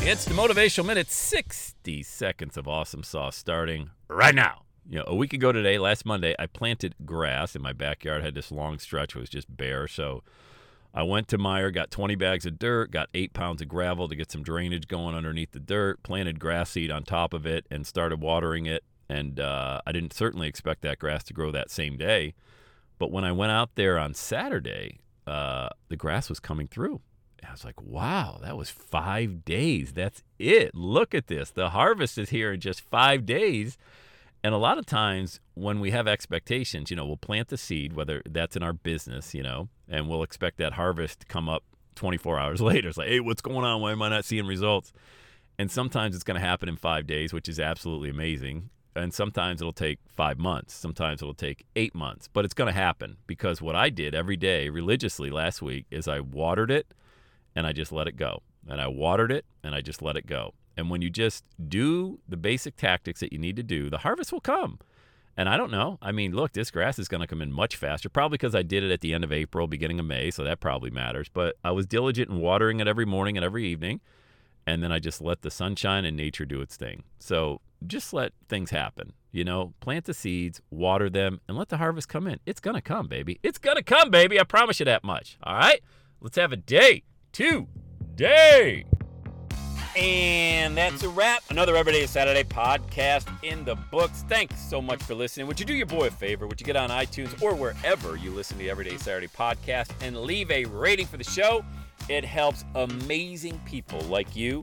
It's the Motivational Minute, 60 seconds of awesome sauce starting right now. You know, a week ago today, last Monday, I planted grass in my backyard. I had this long stretch it was just bare. So I went to Meijer, got 20 bags of dirt, got eight pounds of gravel to get some drainage going underneath the dirt, planted grass seed on top of it, and started watering it. And uh, I didn't certainly expect that grass to grow that same day. But when I went out there on Saturday, uh, the grass was coming through. I was like, wow, that was five days. That's it. Look at this. The harvest is here in just five days. And a lot of times when we have expectations, you know, we'll plant the seed, whether that's in our business, you know, and we'll expect that harvest to come up 24 hours later. It's like, hey, what's going on? Why am I not seeing results? And sometimes it's going to happen in five days, which is absolutely amazing. And sometimes it'll take five months. Sometimes it'll take eight months. But it's going to happen because what I did every day religiously last week is I watered it and I just let it go. And I watered it and I just let it go. And when you just do the basic tactics that you need to do, the harvest will come. And I don't know. I mean, look, this grass is going to come in much faster, probably because I did it at the end of April, beginning of May, so that probably matters. But I was diligent in watering it every morning and every evening. And then I just let the sunshine and nature do its thing. So just let things happen. You know, plant the seeds, water them, and let the harvest come in. It's going to come, baby. It's going to come, baby. I promise you that much. All right? Let's have a day today. And that's a wrap. Another Everyday Saturday podcast in the books. Thanks so much for listening. Would you do your boy a favor? Would you get on iTunes or wherever you listen to Everyday Saturday podcast and leave a rating for the show? It helps amazing people like you